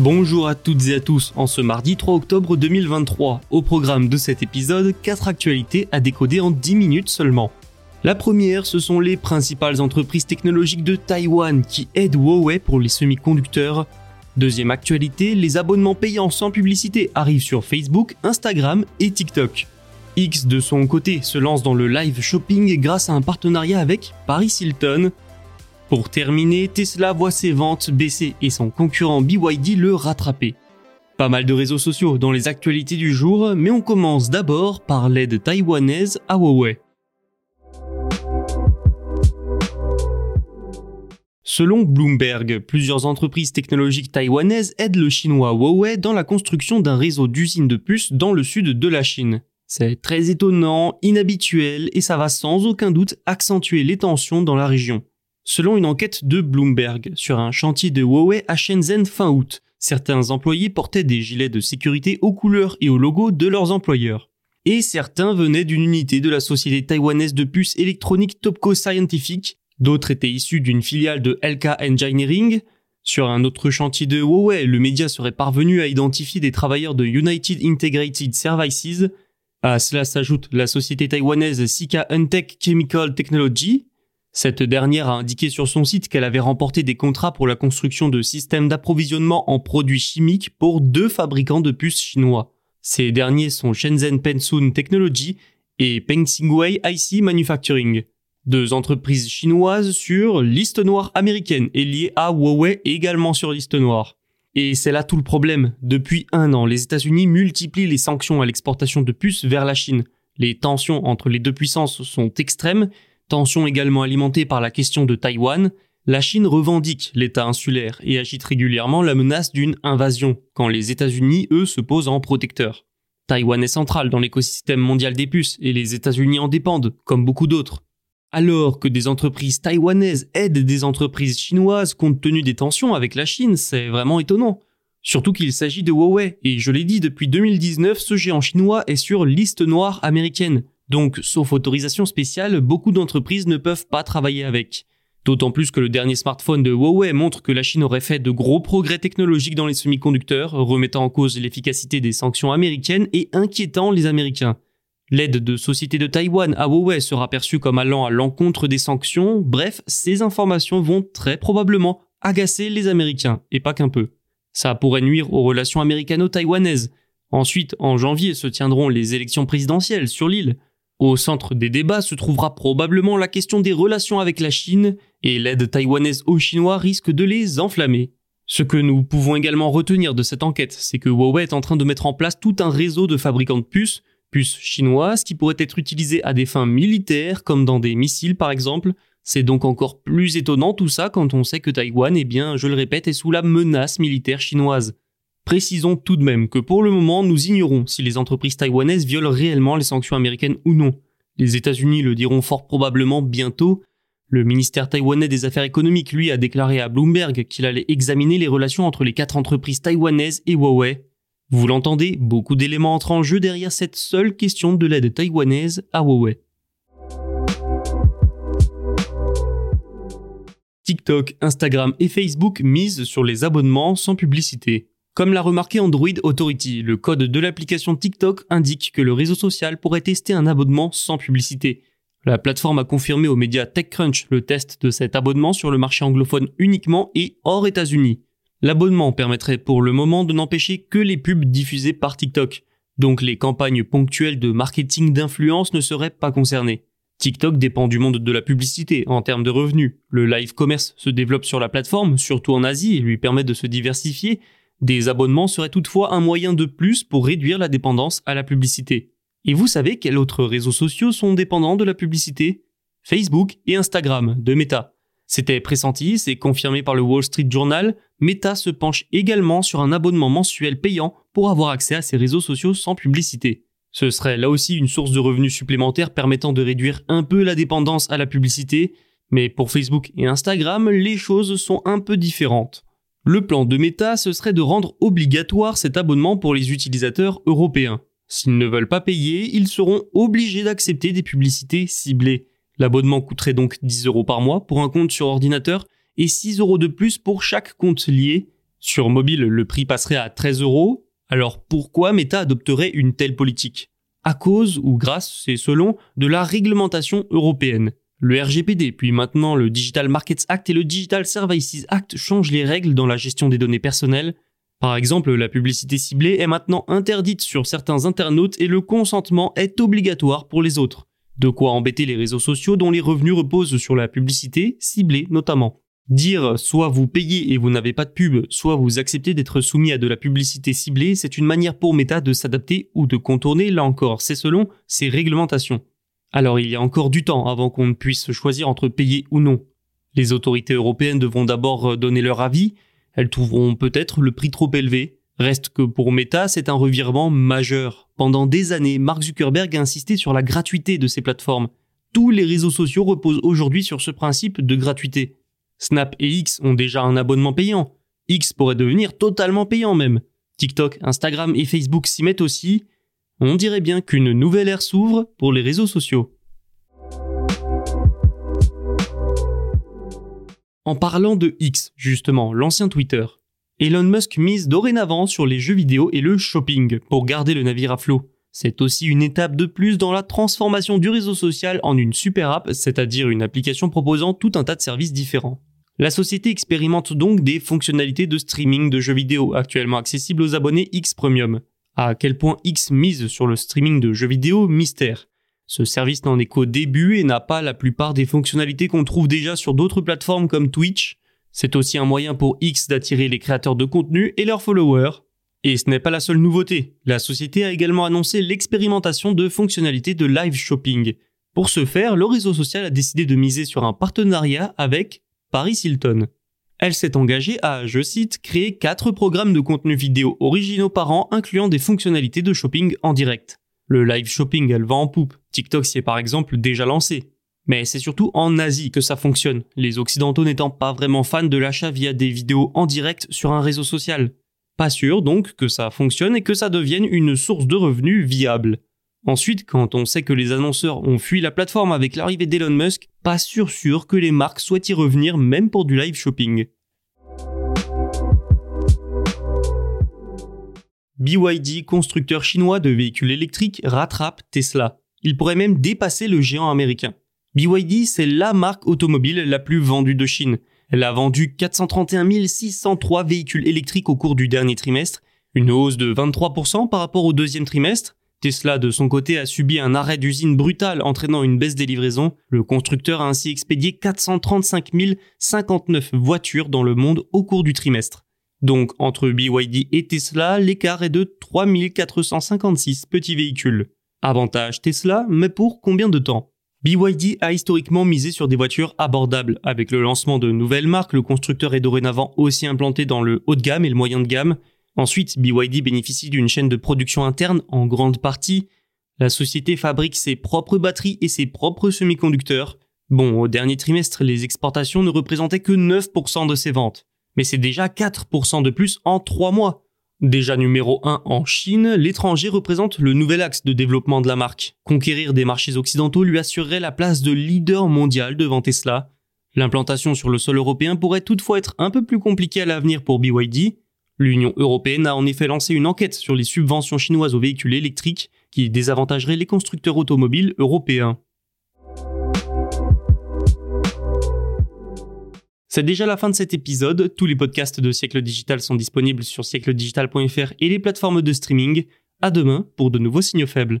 Bonjour à toutes et à tous, en ce mardi 3 octobre 2023, au programme de cet épisode, 4 actualités à décoder en 10 minutes seulement. La première, ce sont les principales entreprises technologiques de Taïwan qui aident Huawei pour les semi-conducteurs. Deuxième actualité, les abonnements payants sans publicité arrivent sur Facebook, Instagram et TikTok. X de son côté se lance dans le live shopping grâce à un partenariat avec Paris Hilton. Pour terminer, Tesla voit ses ventes baisser et son concurrent BYD le rattraper. Pas mal de réseaux sociaux dans les actualités du jour, mais on commence d'abord par l'aide taïwanaise à Huawei. Selon Bloomberg, plusieurs entreprises technologiques taïwanaises aident le chinois Huawei dans la construction d'un réseau d'usines de puces dans le sud de la Chine. C'est très étonnant, inhabituel et ça va sans aucun doute accentuer les tensions dans la région. Selon une enquête de Bloomberg, sur un chantier de Huawei à Shenzhen fin août, certains employés portaient des gilets de sécurité aux couleurs et aux logos de leurs employeurs. Et certains venaient d'une unité de la société taïwanaise de puces électroniques Topco Scientific, d'autres étaient issus d'une filiale de LK Engineering. Sur un autre chantier de Huawei, le média serait parvenu à identifier des travailleurs de United Integrated Services. À cela s'ajoute la société taïwanaise Sika Untech Chemical Technology, cette dernière a indiqué sur son site qu'elle avait remporté des contrats pour la construction de systèmes d'approvisionnement en produits chimiques pour deux fabricants de puces chinois. Ces derniers sont Shenzhen Pensun Technology et Pengxingwei IC Manufacturing. Deux entreprises chinoises sur liste noire américaine et liées à Huawei également sur liste noire. Et c'est là tout le problème. Depuis un an, les États-Unis multiplient les sanctions à l'exportation de puces vers la Chine. Les tensions entre les deux puissances sont extrêmes Tension également alimentée par la question de Taïwan, la Chine revendique l'État insulaire et agite régulièrement la menace d'une invasion, quand les États-Unis, eux, se posent en protecteurs. Taïwan est central dans l'écosystème mondial des puces et les États-Unis en dépendent, comme beaucoup d'autres. Alors que des entreprises taïwanaises aident des entreprises chinoises compte tenu des tensions avec la Chine, c'est vraiment étonnant. Surtout qu'il s'agit de Huawei, et je l'ai dit depuis 2019, ce géant chinois est sur liste noire américaine, donc, sauf autorisation spéciale, beaucoup d'entreprises ne peuvent pas travailler avec. D'autant plus que le dernier smartphone de Huawei montre que la Chine aurait fait de gros progrès technologiques dans les semi-conducteurs, remettant en cause l'efficacité des sanctions américaines et inquiétant les Américains. L'aide de sociétés de Taïwan à Huawei sera perçue comme allant à l'encontre des sanctions, bref, ces informations vont très probablement agacer les Américains, et pas qu'un peu. Ça pourrait nuire aux relations américano-taïwanaises. Ensuite, en janvier se tiendront les élections présidentielles sur l'île. Au centre des débats se trouvera probablement la question des relations avec la Chine, et l'aide taïwanaise aux Chinois risque de les enflammer. Ce que nous pouvons également retenir de cette enquête, c'est que Huawei est en train de mettre en place tout un réseau de fabricants de puces, puces chinoises qui pourraient être utilisées à des fins militaires, comme dans des missiles par exemple. C'est donc encore plus étonnant tout ça quand on sait que Taïwan, eh bien, je le répète, est sous la menace militaire chinoise. Précisons tout de même que pour le moment, nous ignorons si les entreprises taïwanaises violent réellement les sanctions américaines ou non. Les États-Unis le diront fort probablement bientôt. Le ministère taïwanais des Affaires économiques, lui, a déclaré à Bloomberg qu'il allait examiner les relations entre les quatre entreprises taïwanaises et Huawei. Vous l'entendez, beaucoup d'éléments entrent en jeu derrière cette seule question de l'aide taïwanaise à Huawei. TikTok, Instagram et Facebook misent sur les abonnements sans publicité. Comme l'a remarqué Android Authority, le code de l'application TikTok indique que le réseau social pourrait tester un abonnement sans publicité. La plateforme a confirmé aux médias TechCrunch le test de cet abonnement sur le marché anglophone uniquement et hors États-Unis. L'abonnement permettrait pour le moment de n'empêcher que les pubs diffusées par TikTok, donc les campagnes ponctuelles de marketing d'influence ne seraient pas concernées. TikTok dépend du monde de la publicité en termes de revenus. Le live commerce se développe sur la plateforme, surtout en Asie, et lui permet de se diversifier. Des abonnements seraient toutefois un moyen de plus pour réduire la dépendance à la publicité. Et vous savez quels autres réseaux sociaux sont dépendants de la publicité? Facebook et Instagram de Meta. C'était pressenti, c'est confirmé par le Wall Street Journal, Meta se penche également sur un abonnement mensuel payant pour avoir accès à ses réseaux sociaux sans publicité. Ce serait là aussi une source de revenus supplémentaires permettant de réduire un peu la dépendance à la publicité, mais pour Facebook et Instagram, les choses sont un peu différentes. Le plan de Meta, ce serait de rendre obligatoire cet abonnement pour les utilisateurs européens. S'ils ne veulent pas payer, ils seront obligés d'accepter des publicités ciblées. L'abonnement coûterait donc 10 euros par mois pour un compte sur ordinateur et 6 euros de plus pour chaque compte lié. Sur mobile, le prix passerait à 13 euros, alors pourquoi Meta adopterait une telle politique? À cause ou grâce, c'est selon, de la réglementation européenne. Le RGPD, puis maintenant le Digital Markets Act et le Digital Services Act changent les règles dans la gestion des données personnelles. Par exemple, la publicité ciblée est maintenant interdite sur certains internautes et le consentement est obligatoire pour les autres. De quoi embêter les réseaux sociaux dont les revenus reposent sur la publicité ciblée notamment. Dire soit vous payez et vous n'avez pas de pub, soit vous acceptez d'être soumis à de la publicité ciblée, c'est une manière pour Meta de s'adapter ou de contourner, là encore, c'est selon ses réglementations. Alors il y a encore du temps avant qu'on ne puisse choisir entre payer ou non. Les autorités européennes devront d'abord donner leur avis, elles trouveront peut-être le prix trop élevé. Reste que pour Meta, c'est un revirement majeur. Pendant des années, Mark Zuckerberg a insisté sur la gratuité de ces plateformes. Tous les réseaux sociaux reposent aujourd'hui sur ce principe de gratuité. Snap et X ont déjà un abonnement payant. X pourrait devenir totalement payant même. TikTok, Instagram et Facebook s'y mettent aussi. On dirait bien qu'une nouvelle ère s'ouvre pour les réseaux sociaux. En parlant de X, justement, l'ancien Twitter, Elon Musk mise dorénavant sur les jeux vidéo et le shopping pour garder le navire à flot. C'est aussi une étape de plus dans la transformation du réseau social en une super app, c'est-à-dire une application proposant tout un tas de services différents. La société expérimente donc des fonctionnalités de streaming de jeux vidéo actuellement accessibles aux abonnés X Premium. À quel point X mise sur le streaming de jeux vidéo Mystère. Ce service n'en est qu'au début et n'a pas la plupart des fonctionnalités qu'on trouve déjà sur d'autres plateformes comme Twitch. C'est aussi un moyen pour X d'attirer les créateurs de contenu et leurs followers. Et ce n'est pas la seule nouveauté. La société a également annoncé l'expérimentation de fonctionnalités de live shopping. Pour ce faire, le réseau social a décidé de miser sur un partenariat avec Paris Hilton. Elle s'est engagée à, je cite, créer quatre programmes de contenu vidéo originaux par an incluant des fonctionnalités de shopping en direct. Le live shopping, elle va en poupe. TikTok s'y est par exemple déjà lancé. Mais c'est surtout en Asie que ça fonctionne, les Occidentaux n'étant pas vraiment fans de l'achat via des vidéos en direct sur un réseau social. Pas sûr donc que ça fonctionne et que ça devienne une source de revenus viable. Ensuite, quand on sait que les annonceurs ont fui la plateforme avec l'arrivée d'Elon Musk, pas sûr sûr que les marques souhaitent y revenir même pour du live shopping. BYD, constructeur chinois de véhicules électriques, rattrape Tesla. Il pourrait même dépasser le géant américain. BYD, c'est la marque automobile la plus vendue de Chine. Elle a vendu 431 603 véhicules électriques au cours du dernier trimestre, une hausse de 23% par rapport au deuxième trimestre, Tesla, de son côté, a subi un arrêt d'usine brutal entraînant une baisse des livraisons. Le constructeur a ainsi expédié 435 059 voitures dans le monde au cours du trimestre. Donc, entre BYD et Tesla, l'écart est de 3456 petits véhicules. Avantage Tesla, mais pour combien de temps? BYD a historiquement misé sur des voitures abordables. Avec le lancement de nouvelles marques, le constructeur est dorénavant aussi implanté dans le haut de gamme et le moyen de gamme. Ensuite, BYD bénéficie d'une chaîne de production interne en grande partie. La société fabrique ses propres batteries et ses propres semi-conducteurs. Bon, au dernier trimestre, les exportations ne représentaient que 9% de ses ventes. Mais c'est déjà 4% de plus en 3 mois. Déjà numéro 1 en Chine, l'étranger représente le nouvel axe de développement de la marque. Conquérir des marchés occidentaux lui assurerait la place de leader mondial devant Tesla. L'implantation sur le sol européen pourrait toutefois être un peu plus compliquée à l'avenir pour BYD, L'Union européenne a en effet lancé une enquête sur les subventions chinoises aux véhicules électriques qui désavantageraient les constructeurs automobiles européens. C'est déjà la fin de cet épisode. Tous les podcasts de Siècle Digital sont disponibles sur siècledigital.fr et les plateformes de streaming. À demain pour de nouveaux signaux faibles.